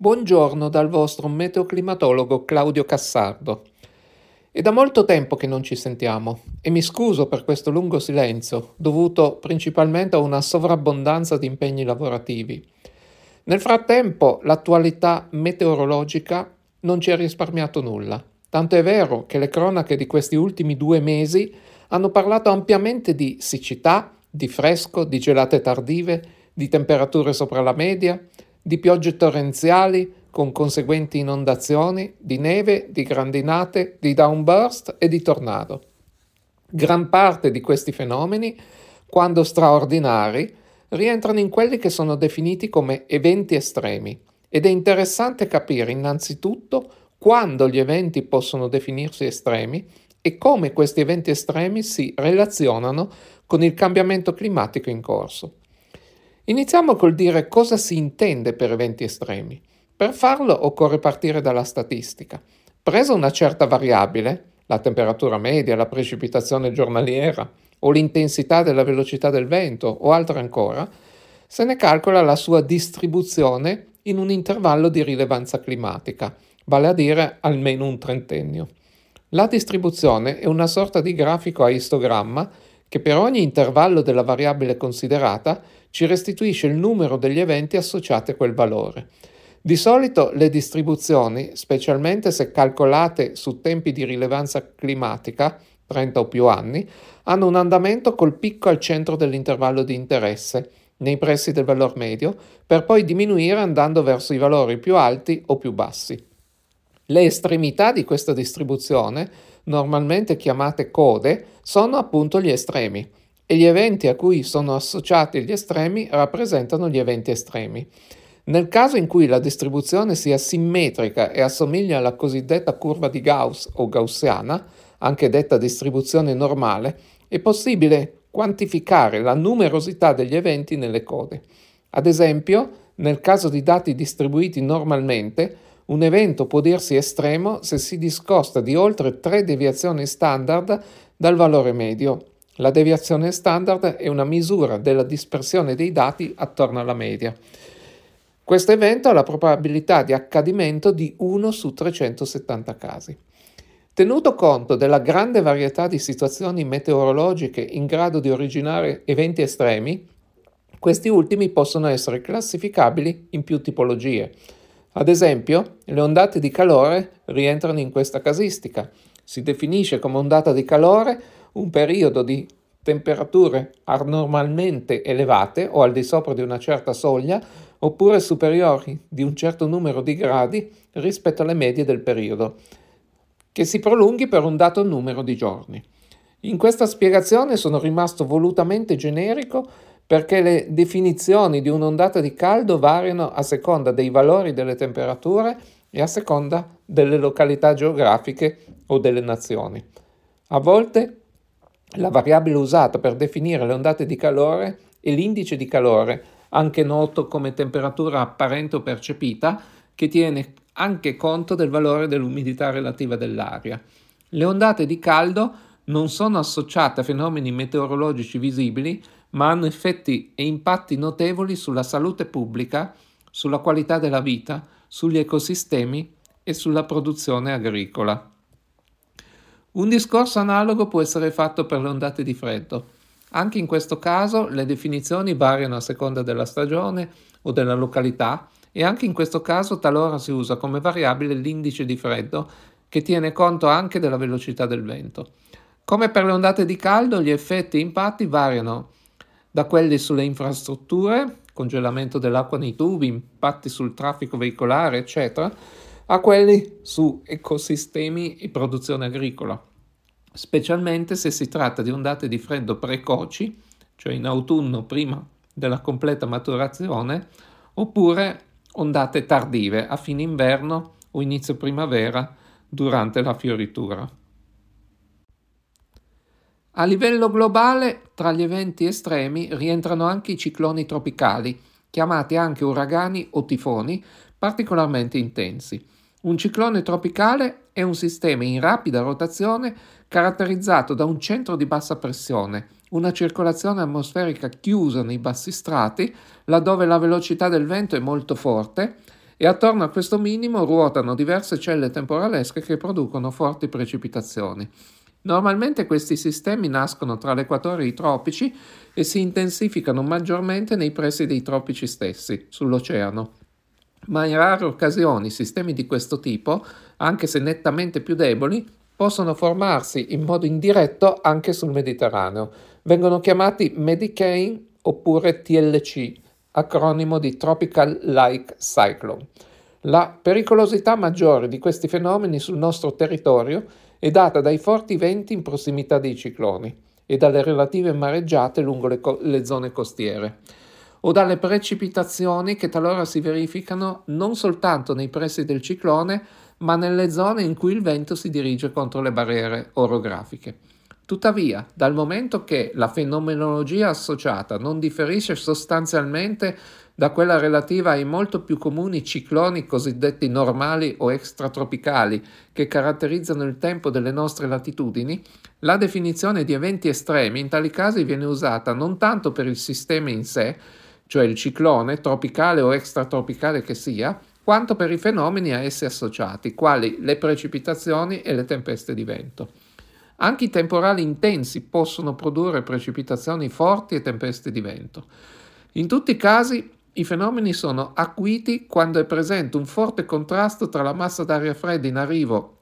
Buongiorno dal vostro meteoclimatologo Claudio Cassardo. È da molto tempo che non ci sentiamo e mi scuso per questo lungo silenzio, dovuto principalmente a una sovrabbondanza di impegni lavorativi. Nel frattempo, l'attualità meteorologica non ci ha risparmiato nulla. Tanto è vero che le cronache di questi ultimi due mesi hanno parlato ampiamente di siccità, di fresco, di gelate tardive, di temperature sopra la media, di piogge torrenziali con conseguenti inondazioni, di neve, di grandinate, di downburst e di tornado. Gran parte di questi fenomeni, quando straordinari, rientrano in quelli che sono definiti come eventi estremi ed è interessante capire innanzitutto quando gli eventi possono definirsi estremi e come questi eventi estremi si relazionano con il cambiamento climatico in corso. Iniziamo col dire cosa si intende per eventi estremi. Per farlo occorre partire dalla statistica. Presa una certa variabile, la temperatura media, la precipitazione giornaliera o l'intensità della velocità del vento o altre ancora, se ne calcola la sua distribuzione in un intervallo di rilevanza climatica, vale a dire almeno un trentennio. La distribuzione è una sorta di grafico a istogramma che per ogni intervallo della variabile considerata ci restituisce il numero degli eventi associati a quel valore. Di solito le distribuzioni, specialmente se calcolate su tempi di rilevanza climatica, 30 o più anni, hanno un andamento col picco al centro dell'intervallo di interesse, nei pressi del valore medio, per poi diminuire andando verso i valori più alti o più bassi. Le estremità di questa distribuzione, normalmente chiamate code, sono appunto gli estremi e gli eventi a cui sono associati gli estremi rappresentano gli eventi estremi. Nel caso in cui la distribuzione sia simmetrica e assomiglia alla cosiddetta curva di Gauss o gaussiana, anche detta distribuzione normale, è possibile quantificare la numerosità degli eventi nelle code. Ad esempio, nel caso di dati distribuiti normalmente, un evento può dirsi estremo se si discosta di oltre tre deviazioni standard dal valore medio la deviazione standard è una misura della dispersione dei dati attorno alla media. Questo evento ha la probabilità di accadimento di 1 su 370 casi. Tenuto conto della grande varietà di situazioni meteorologiche in grado di originare eventi estremi, questi ultimi possono essere classificabili in più tipologie. Ad esempio, le ondate di calore rientrano in questa casistica. Si definisce come ondata di calore un periodo di temperature anormalmente elevate o al di sopra di una certa soglia oppure superiori di un certo numero di gradi rispetto alle medie del periodo, che si prolunghi per un dato numero di giorni. In questa spiegazione sono rimasto volutamente generico perché le definizioni di un'ondata di caldo variano a seconda dei valori delle temperature e a seconda delle località geografiche o delle nazioni. A volte la variabile usata per definire le ondate di calore è l'indice di calore, anche noto come temperatura apparente o percepita, che tiene anche conto del valore dell'umidità relativa dell'aria. Le ondate di caldo non sono associate a fenomeni meteorologici visibili, ma hanno effetti e impatti notevoli sulla salute pubblica, sulla qualità della vita, sugli ecosistemi e sulla produzione agricola. Un discorso analogo può essere fatto per le ondate di freddo. Anche in questo caso le definizioni variano a seconda della stagione o della località e anche in questo caso talora si usa come variabile l'indice di freddo che tiene conto anche della velocità del vento. Come per le ondate di caldo, gli effetti e impatti variano da quelli sulle infrastrutture, congelamento dell'acqua nei tubi, impatti sul traffico veicolare, eccetera, a quelli su ecosistemi e produzione agricola, specialmente se si tratta di ondate di freddo precoci, cioè in autunno prima della completa maturazione, oppure ondate tardive a fine inverno o inizio primavera durante la fioritura. A livello globale, tra gli eventi estremi rientrano anche i cicloni tropicali, chiamati anche uragani o tifoni, particolarmente intensi. Un ciclone tropicale è un sistema in rapida rotazione caratterizzato da un centro di bassa pressione, una circolazione atmosferica chiusa nei bassi strati, laddove la velocità del vento è molto forte, e attorno a questo minimo ruotano diverse celle temporalesche che producono forti precipitazioni. Normalmente questi sistemi nascono tra l'equatore e i tropici e si intensificano maggiormente nei pressi dei tropici stessi, sull'oceano. Ma in rare occasioni sistemi di questo tipo, anche se nettamente più deboli, possono formarsi in modo indiretto anche sul Mediterraneo. Vengono chiamati Medicane oppure TLC, acronimo di Tropical Like Cyclone. La pericolosità maggiore di questi fenomeni sul nostro territorio è data dai forti venti in prossimità dei cicloni e dalle relative mareggiate lungo le, co- le zone costiere o dalle precipitazioni che talora si verificano non soltanto nei pressi del ciclone, ma nelle zone in cui il vento si dirige contro le barriere orografiche. Tuttavia, dal momento che la fenomenologia associata non differisce sostanzialmente da quella relativa ai molto più comuni cicloni cosiddetti normali o extratropicali che caratterizzano il tempo delle nostre latitudini, la definizione di eventi estremi in tali casi viene usata non tanto per il sistema in sé, cioè il ciclone, tropicale o extratropicale che sia, quanto per i fenomeni a essi associati, quali le precipitazioni e le tempeste di vento. Anche i temporali intensi possono produrre precipitazioni forti e tempeste di vento. In tutti i casi i fenomeni sono acuiti quando è presente un forte contrasto tra la massa d'aria fredda in arrivo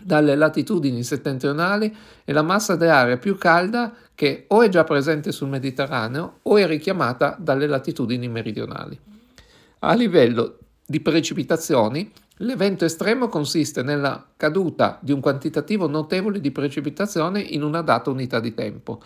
dalle latitudini settentrionali e la massa d'aria più calda che o è già presente sul Mediterraneo o è richiamata dalle latitudini meridionali. A livello di precipitazioni, l'evento estremo consiste nella caduta di un quantitativo notevole di precipitazione in una data unità di tempo.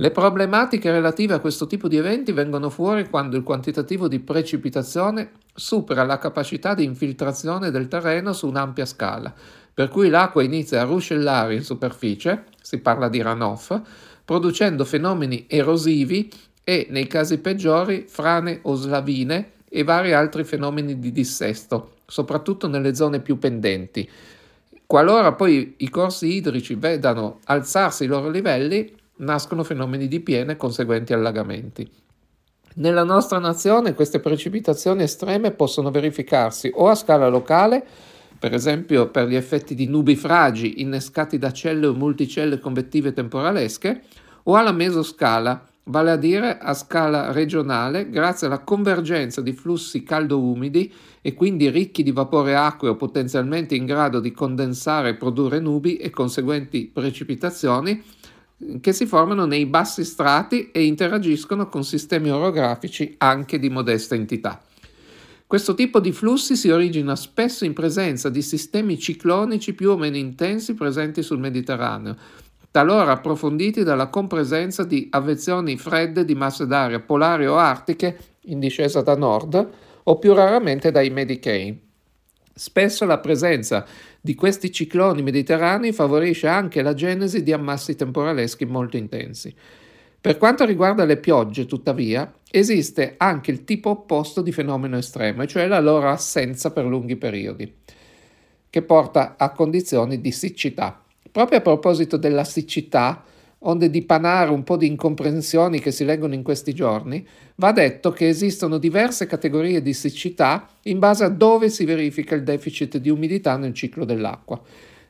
Le problematiche relative a questo tipo di eventi vengono fuori quando il quantitativo di precipitazione supera la capacità di infiltrazione del terreno su un'ampia scala, per cui l'acqua inizia a ruscellare in superficie, si parla di runoff, producendo fenomeni erosivi e, nei casi peggiori, frane o slavine e vari altri fenomeni di dissesto, soprattutto nelle zone più pendenti. Qualora poi i corsi idrici vedano alzarsi i loro livelli, nascono fenomeni di piene conseguenti allagamenti. Nella nostra nazione queste precipitazioni estreme possono verificarsi o a scala locale, per esempio per gli effetti di nubifragi innescati da celle o multicelle convettive temporalesche, o alla mesoscala, vale a dire a scala regionale, grazie alla convergenza di flussi caldo-umidi e quindi ricchi di vapore acqueo potenzialmente in grado di condensare e produrre nubi e conseguenti precipitazioni, che si formano nei bassi strati e interagiscono con sistemi orografici anche di modesta entità. Questo tipo di flussi si origina spesso in presenza di sistemi ciclonici più o meno intensi presenti sul Mediterraneo, talora approfonditi dalla compresenza di avvezioni fredde di masse d'aria polari o artiche in discesa da nord o più raramente dai Medicane. Spesso la presenza di questi cicloni mediterranei favorisce anche la genesi di ammassi temporaleschi molto intensi. Per quanto riguarda le piogge, tuttavia, esiste anche il tipo opposto di fenomeno estremo, cioè la loro assenza per lunghi periodi, che porta a condizioni di siccità. Proprio a proposito della siccità, onde dipanare un po' di incomprensioni che si leggono in questi giorni, va detto che esistono diverse categorie di siccità in base a dove si verifica il deficit di umidità nel ciclo dell'acqua.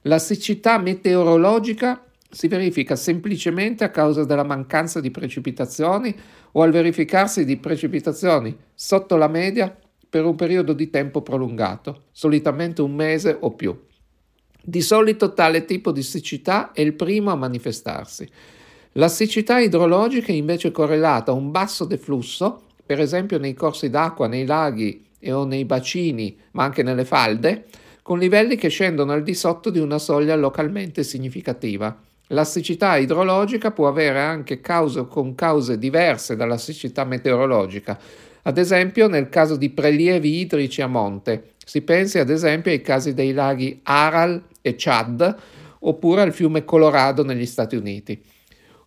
La siccità meteorologica si verifica semplicemente a causa della mancanza di precipitazioni o al verificarsi di precipitazioni sotto la media per un periodo di tempo prolungato, solitamente un mese o più. Di solito tale tipo di siccità è il primo a manifestarsi. La siccità idrologica è invece correlata a un basso deflusso, per esempio nei corsi d'acqua, nei laghi e o nei bacini, ma anche nelle falde, con livelli che scendono al di sotto di una soglia localmente significativa. La siccità idrologica può avere anche cause con cause diverse dalla siccità meteorologica, ad esempio nel caso di prelievi idrici a monte. Si pensi ad esempio ai casi dei laghi Aral e Chad oppure al fiume Colorado negli Stati Uniti.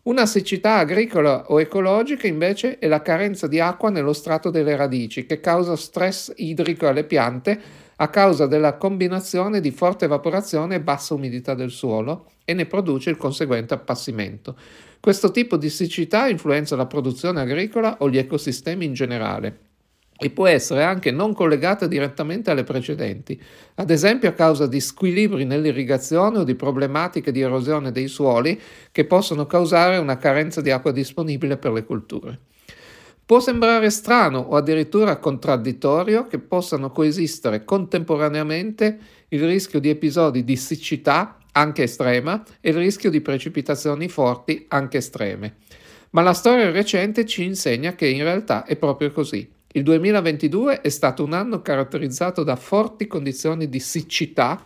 Una siccità agricola o ecologica invece è la carenza di acqua nello strato delle radici che causa stress idrico alle piante a causa della combinazione di forte evaporazione e bassa umidità del suolo e ne produce il conseguente appassimento. Questo tipo di siccità influenza la produzione agricola o gli ecosistemi in generale. E può essere anche non collegata direttamente alle precedenti, ad esempio a causa di squilibri nell'irrigazione o di problematiche di erosione dei suoli che possono causare una carenza di acqua disponibile per le colture. Può sembrare strano o addirittura contraddittorio che possano coesistere contemporaneamente il rischio di episodi di siccità anche estrema e il rischio di precipitazioni forti anche estreme. Ma la storia recente ci insegna che in realtà è proprio così. Il 2022 è stato un anno caratterizzato da forti condizioni di siccità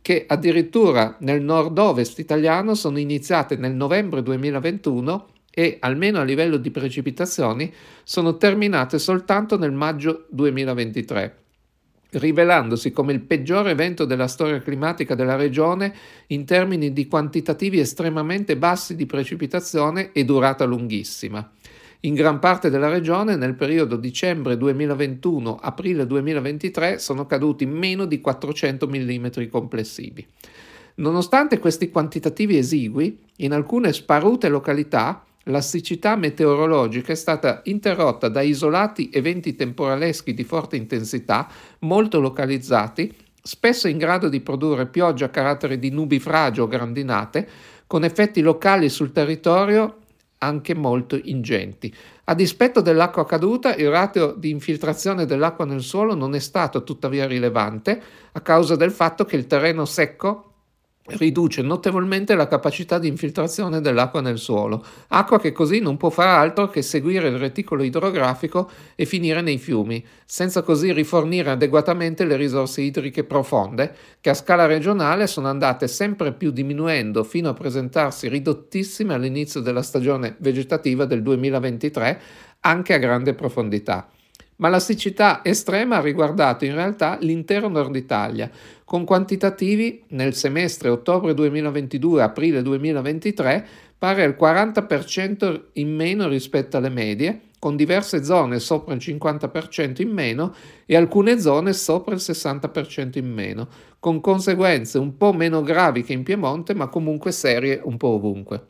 che addirittura nel nord-ovest italiano sono iniziate nel novembre 2021 e, almeno a livello di precipitazioni, sono terminate soltanto nel maggio 2023 rivelandosi come il peggiore evento della storia climatica della regione in termini di quantitativi estremamente bassi di precipitazione e durata lunghissima. In gran parte della regione nel periodo dicembre 2021-aprile 2023 sono caduti meno di 400 mm complessivi. Nonostante questi quantitativi esigui, in alcune sparute località la siccità meteorologica è stata interrotta da isolati eventi temporaleschi di forte intensità, molto localizzati, spesso in grado di produrre pioggia a carattere di nubifragio o grandinate, con effetti locali sul territorio anche molto ingenti. A dispetto dell'acqua caduta, il ratio di infiltrazione dell'acqua nel suolo non è stato tuttavia rilevante a causa del fatto che il terreno secco riduce notevolmente la capacità di infiltrazione dell'acqua nel suolo, acqua che così non può fare altro che seguire il reticolo idrografico e finire nei fiumi, senza così rifornire adeguatamente le risorse idriche profonde, che a scala regionale sono andate sempre più diminuendo fino a presentarsi ridottissime all'inizio della stagione vegetativa del 2023, anche a grande profondità ma la siccità estrema ha riguardato in realtà l'intero nord Italia, con quantitativi nel semestre ottobre 2022-aprile 2023 pari al 40% in meno rispetto alle medie, con diverse zone sopra il 50% in meno e alcune zone sopra il 60% in meno, con conseguenze un po' meno gravi che in Piemonte, ma comunque serie un po' ovunque.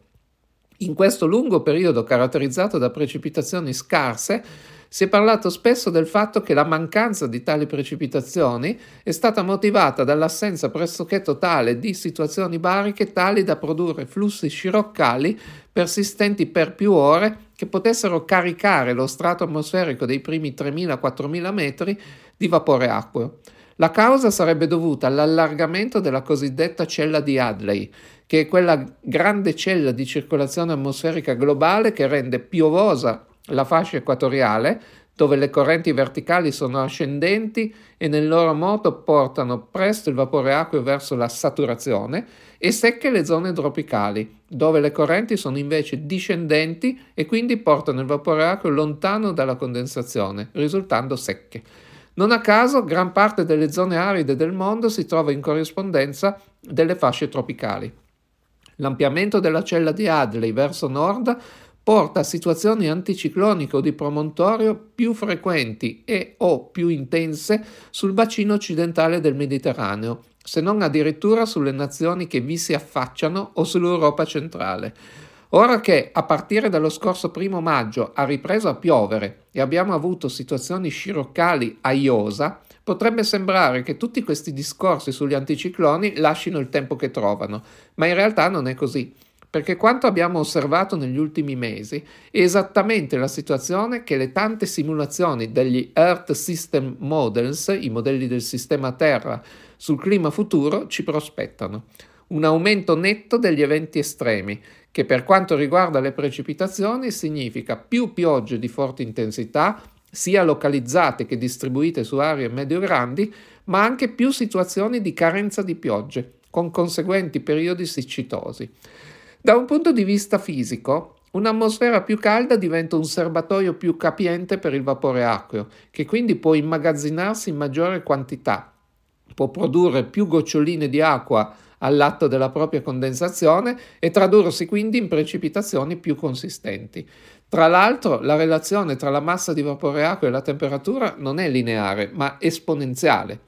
In questo lungo periodo caratterizzato da precipitazioni scarse, si è parlato spesso del fatto che la mancanza di tali precipitazioni è stata motivata dall'assenza pressoché totale di situazioni bariche tali da produrre flussi sciroccali persistenti per più ore che potessero caricare lo strato atmosferico dei primi 3.000-4.000 metri di vapore acqueo. La causa sarebbe dovuta all'allargamento della cosiddetta cella di Hadley, che è quella grande cella di circolazione atmosferica globale che rende piovosa la fascia equatoriale, dove le correnti verticali sono ascendenti e nel loro moto portano presto il vapore acqueo verso la saturazione, e secche le zone tropicali, dove le correnti sono invece discendenti e quindi portano il vapore acqueo lontano dalla condensazione, risultando secche. Non a caso, gran parte delle zone aride del mondo si trova in corrispondenza delle fasce tropicali. L'ampliamento della cella di Hadley verso nord porta a situazioni anticicloniche o di promontorio più frequenti e o più intense sul bacino occidentale del Mediterraneo, se non addirittura sulle nazioni che vi si affacciano o sull'Europa centrale. Ora che a partire dallo scorso primo maggio ha ripreso a piovere e abbiamo avuto situazioni sciroccali a Iosa, potrebbe sembrare che tutti questi discorsi sugli anticicloni lasciano il tempo che trovano, ma in realtà non è così perché quanto abbiamo osservato negli ultimi mesi è esattamente la situazione che le tante simulazioni degli Earth System Models, i modelli del sistema Terra sul clima futuro, ci prospettano. Un aumento netto degli eventi estremi, che per quanto riguarda le precipitazioni significa più piogge di forte intensità, sia localizzate che distribuite su aree medio-grandi, ma anche più situazioni di carenza di piogge, con conseguenti periodi siccitosi. Da un punto di vista fisico, Un'atmosfera più calda diventa un serbatoio più capiente per il vapore acqueo, che quindi può immagazzinarsi in maggiore quantità, può produrre più goccioline di acqua all'atto della propria condensazione e tradursi quindi in precipitazioni più consistenti. Tra l'altro, la relazione tra la massa di vapore acqueo e la temperatura non è lineare, ma esponenziale.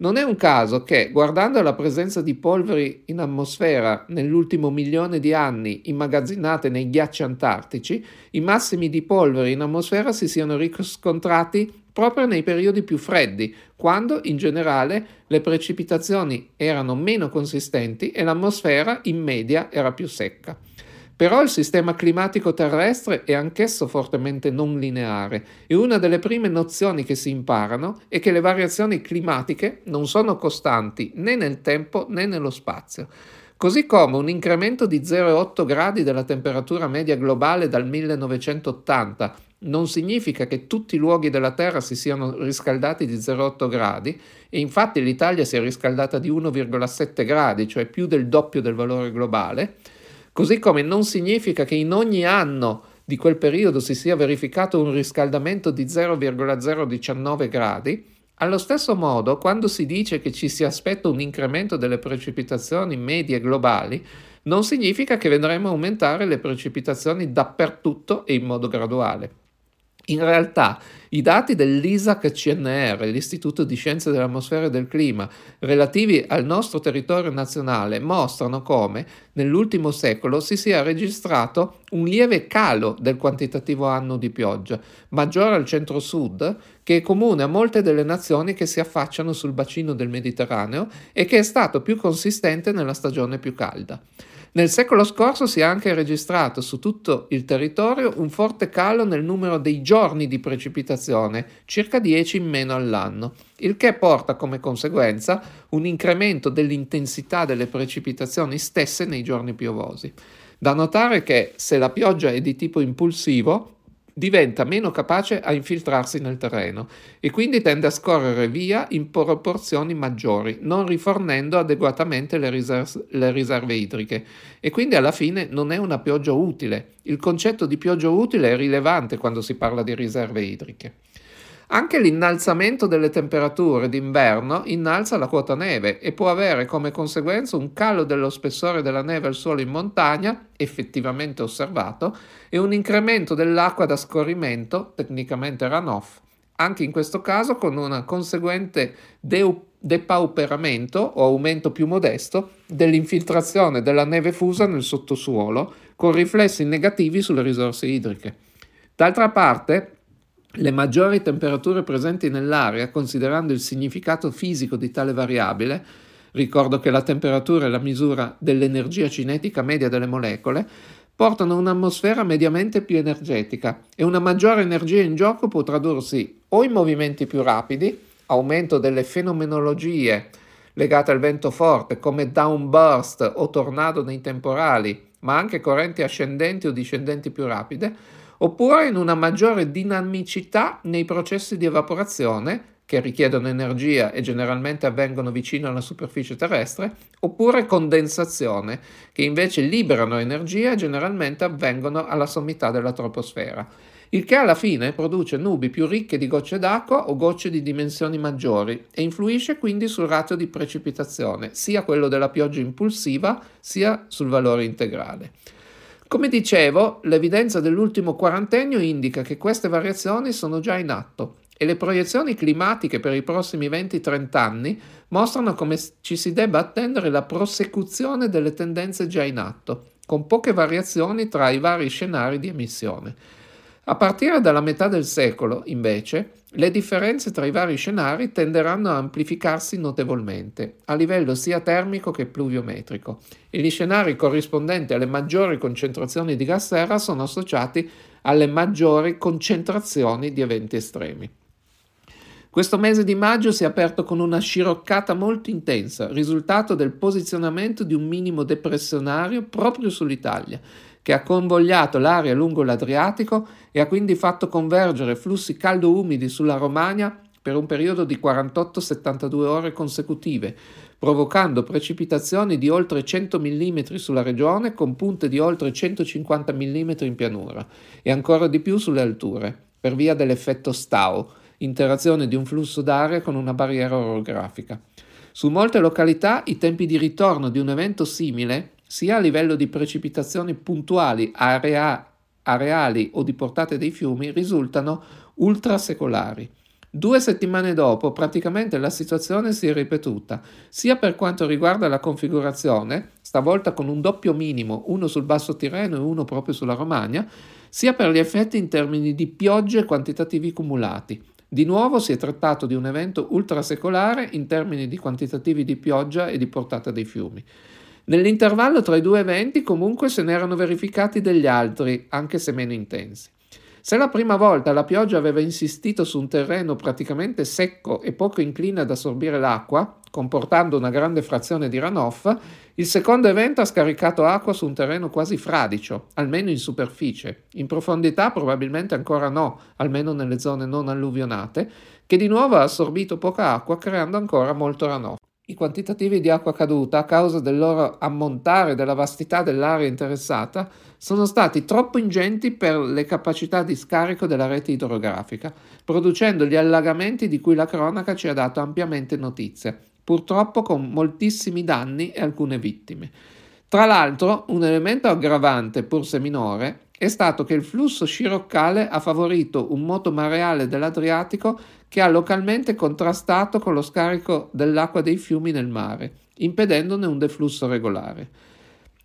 Non è un caso che, guardando la presenza di polveri in atmosfera nell'ultimo milione di anni immagazzinate nei ghiacci antartici, i massimi di polveri in atmosfera si siano riscontrati proprio nei periodi più freddi, quando in generale le precipitazioni erano meno consistenti e l'atmosfera in media era più secca. Però il sistema climatico terrestre è anch'esso fortemente non lineare e una delle prime nozioni che si imparano è che le variazioni climatiche non sono costanti né nel tempo né nello spazio. Così come un incremento di 0,8 gradi della temperatura media globale dal 1980 non significa che tutti i luoghi della Terra si siano riscaldati di 0,8 gradi e infatti l'Italia si è riscaldata di 1,7 gradi, cioè più del doppio del valore globale, Così come non significa che in ogni anno di quel periodo si sia verificato un riscaldamento di 0,019 gradi, allo stesso modo, quando si dice che ci si aspetta un incremento delle precipitazioni medie globali, non significa che vedremo aumentare le precipitazioni dappertutto e in modo graduale. In realtà, i dati dell'ISAC CNR, l'Istituto di Scienze dell'Atmosfera e del Clima, relativi al nostro territorio nazionale, mostrano come nell'ultimo secolo si sia registrato un lieve calo del quantitativo anno di pioggia, maggiore al centro-sud, che è comune a molte delle nazioni che si affacciano sul bacino del Mediterraneo e che è stato più consistente nella stagione più calda. Nel secolo scorso si è anche registrato su tutto il territorio un forte calo nel numero dei giorni di precipitazione, circa 10 in meno all'anno, il che porta come conseguenza un incremento dell'intensità delle precipitazioni stesse nei giorni piovosi. Da notare che se la pioggia è di tipo impulsivo, diventa meno capace a infiltrarsi nel terreno e quindi tende a scorrere via in proporzioni maggiori, non rifornendo adeguatamente le, riser- le riserve idriche e quindi alla fine non è una pioggia utile. Il concetto di pioggia utile è rilevante quando si parla di riserve idriche. Anche l'innalzamento delle temperature d'inverno innalza la quota neve e può avere come conseguenza un calo dello spessore della neve al suolo in montagna, effettivamente osservato, e un incremento dell'acqua da scorrimento, tecnicamente runoff, anche in questo caso con un conseguente de- depauperamento o aumento più modesto dell'infiltrazione della neve fusa nel sottosuolo, con riflessi negativi sulle risorse idriche. D'altra parte, le maggiori temperature presenti nell'aria, considerando il significato fisico di tale variabile, ricordo che la temperatura è la misura dell'energia cinetica media delle molecole, portano un'atmosfera mediamente più energetica e una maggiore energia in gioco può tradursi o in movimenti più rapidi, aumento delle fenomenologie legate al vento forte come downburst o tornado nei temporali, ma anche correnti ascendenti o discendenti più rapide, oppure in una maggiore dinamicità nei processi di evaporazione che richiedono energia e generalmente avvengono vicino alla superficie terrestre, oppure condensazione, che invece liberano energia e generalmente avvengono alla sommità della troposfera, il che alla fine produce nubi più ricche di gocce d'acqua o gocce di dimensioni maggiori e influisce quindi sul ratio di precipitazione, sia quello della pioggia impulsiva sia sul valore integrale. Come dicevo, l'evidenza dell'ultimo quarantennio indica che queste variazioni sono già in atto e le proiezioni climatiche per i prossimi 20-30 anni mostrano come ci si debba attendere la prosecuzione delle tendenze già in atto, con poche variazioni tra i vari scenari di emissione. A partire dalla metà del secolo, invece, le differenze tra i vari scenari tenderanno a amplificarsi notevolmente, a livello sia termico che pluviometrico, e gli scenari corrispondenti alle maggiori concentrazioni di gas serra sono associati alle maggiori concentrazioni di eventi estremi. Questo mese di maggio si è aperto con una sciroccata molto intensa, risultato del posizionamento di un minimo depressionario proprio sull'Italia, che ha convogliato l'aria lungo l'Adriatico e ha quindi fatto convergere flussi caldo-umidi sulla Romagna per un periodo di 48-72 ore consecutive, provocando precipitazioni di oltre 100 mm sulla regione con punte di oltre 150 mm in pianura e ancora di più sulle alture, per via dell'effetto Stau, interazione di un flusso d'aria con una barriera orografica. Su molte località i tempi di ritorno di un evento simile sia a livello di precipitazioni puntuali, area, areali o di portate dei fiumi, risultano ultrasecolari. Due settimane dopo praticamente la situazione si è ripetuta, sia per quanto riguarda la configurazione, stavolta con un doppio minimo, uno sul basso Tirreno e uno proprio sulla Romagna, sia per gli effetti in termini di piogge e quantitativi cumulati. Di nuovo si è trattato di un evento ultrasecolare in termini di quantitativi di pioggia e di portata dei fiumi. Nell'intervallo tra i due eventi comunque se ne erano verificati degli altri, anche se meno intensi. Se la prima volta la pioggia aveva insistito su un terreno praticamente secco e poco incline ad assorbire l'acqua, comportando una grande frazione di runoff, il secondo evento ha scaricato acqua su un terreno quasi fradicio, almeno in superficie. In profondità probabilmente ancora no, almeno nelle zone non alluvionate, che di nuovo ha assorbito poca acqua creando ancora molto runoff. I quantitativi di acqua caduta, a causa del loro ammontare e della vastità dell'area interessata, sono stati troppo ingenti per le capacità di scarico della rete idrografica, producendo gli allagamenti di cui la cronaca ci ha dato ampiamente notizia, purtroppo con moltissimi danni e alcune vittime. Tra l'altro, un elemento aggravante, pur se minore, è stato che il flusso sciroccale ha favorito un moto mareale dell'Adriatico che ha localmente contrastato con lo scarico dell'acqua dei fiumi nel mare, impedendone un deflusso regolare.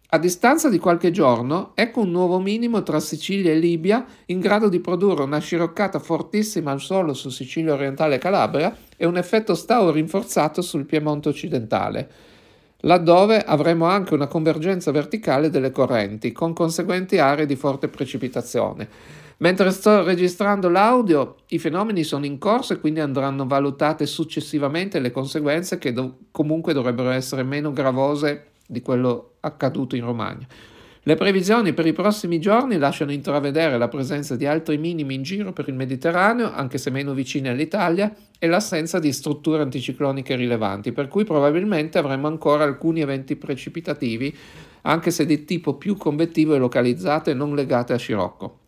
A distanza di qualche giorno, ecco un nuovo minimo tra Sicilia e Libia in grado di produrre una sciroccata fortissima al suolo su Sicilia orientale e Calabria e un effetto stao rinforzato sul Piemonte occidentale laddove avremo anche una convergenza verticale delle correnti, con conseguenti aree di forte precipitazione. Mentre sto registrando l'audio, i fenomeni sono in corso e quindi andranno valutate successivamente le conseguenze che do- comunque dovrebbero essere meno gravose di quello accaduto in Romagna. Le previsioni per i prossimi giorni lasciano intravedere la presenza di altri minimi in giro per il Mediterraneo, anche se meno vicini all'Italia, e l'assenza di strutture anticicloniche rilevanti, per cui probabilmente avremo ancora alcuni eventi precipitativi, anche se di tipo più convettivo e localizzato e non legate a scirocco.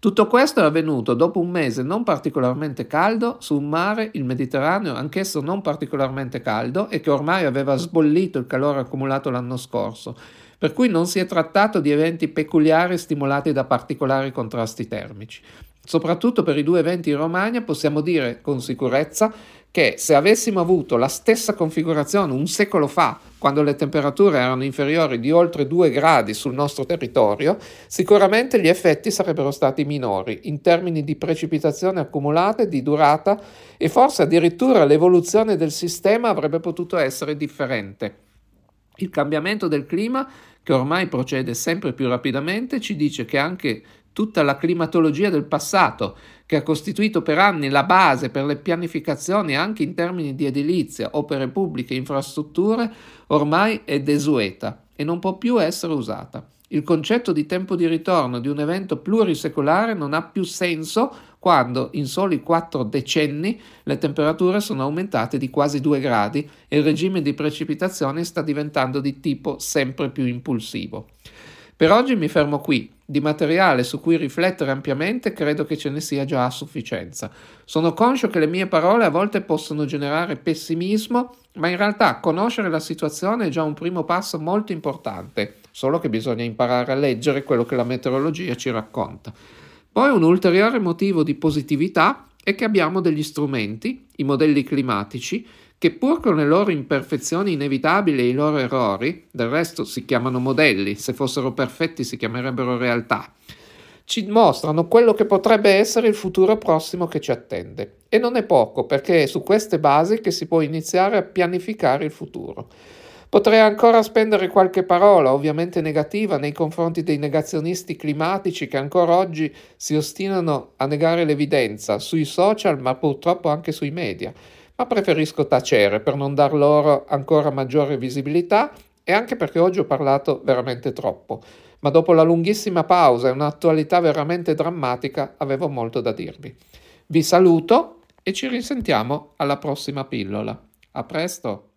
Tutto questo è avvenuto dopo un mese non particolarmente caldo su un mare, il Mediterraneo, anch'esso non particolarmente caldo e che ormai aveva sbollito il calore accumulato l'anno scorso per cui non si è trattato di eventi peculiari stimolati da particolari contrasti termici. Soprattutto per i due eventi in Romagna possiamo dire con sicurezza che se avessimo avuto la stessa configurazione un secolo fa, quando le temperature erano inferiori di oltre 2 gradi sul nostro territorio, sicuramente gli effetti sarebbero stati minori in termini di precipitazione accumulate, di durata e forse addirittura l'evoluzione del sistema avrebbe potuto essere differente. Il cambiamento del clima, che ormai procede sempre più rapidamente, ci dice che anche tutta la climatologia del passato, che ha costituito per anni la base per le pianificazioni anche in termini di edilizia, opere pubbliche e infrastrutture, ormai è desueta e non può più essere usata. Il concetto di tempo di ritorno di un evento plurisecolare non ha più senso quando in soli quattro decenni le temperature sono aumentate di quasi 2 gradi e il regime di precipitazioni sta diventando di tipo sempre più impulsivo. Per oggi mi fermo qui. Di materiale su cui riflettere ampiamente credo che ce ne sia già a sufficienza. Sono conscio che le mie parole a volte possono generare pessimismo, ma in realtà conoscere la situazione è già un primo passo molto importante solo che bisogna imparare a leggere quello che la meteorologia ci racconta. Poi un ulteriore motivo di positività è che abbiamo degli strumenti, i modelli climatici, che pur con le loro imperfezioni inevitabili e i loro errori, del resto si chiamano modelli, se fossero perfetti si chiamerebbero realtà, ci mostrano quello che potrebbe essere il futuro prossimo che ci attende. E non è poco, perché è su queste basi che si può iniziare a pianificare il futuro. Potrei ancora spendere qualche parola, ovviamente negativa, nei confronti dei negazionisti climatici che ancora oggi si ostinano a negare l'evidenza sui social, ma purtroppo anche sui media. Ma preferisco tacere per non dar loro ancora maggiore visibilità e anche perché oggi ho parlato veramente troppo. Ma dopo la lunghissima pausa e un'attualità veramente drammatica, avevo molto da dirvi. Vi saluto e ci risentiamo alla prossima pillola. A presto!